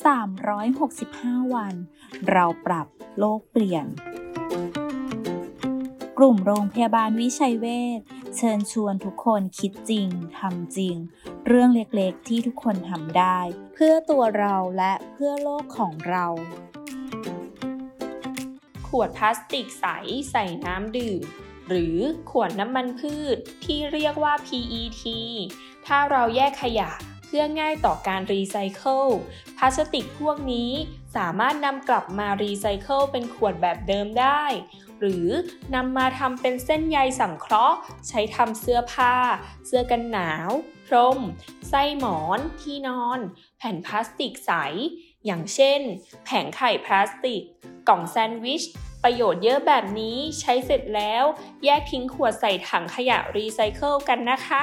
365 วัน เราปรับโลกเปลี่ยน กลุ่มโรงพยาบาลวิชัยเวชเชิญชวนทุกคนคิดจริงทำจริง เรื่องเล็กๆที่ทุกคนทำได้ เพื่อตัวเราและเพื่อโลกของเรา ขวดพลาสติกใสใส่น้ำดื่มหรือขวดน้ำมันพืชที่เรียกว่า PET ถ้าเราแยกขยะ เพื่อง่ายต่อการรีไซเคิลพลาสติกพวกนี้สามารถนำกลับมารีไซเคิลเป็นขวดแบบเดิมได้ หรือนำมาทำเป็นเส้นใยสังเคราะห์ ใช้ทำเสื้อผ้า เสื้อกันหนาว พรม ไส้หมอน ที่นอน แผ่นพลาสติกใส อย่างเช่น แผงไข่พลาสติก กล่องแซนด์วิชประโยชน์เยอะแบบนี้ใช้เสร็จแล้ว แยกทิ้งขวดใส่ถังขยะรีไซเคิลกันนะคะ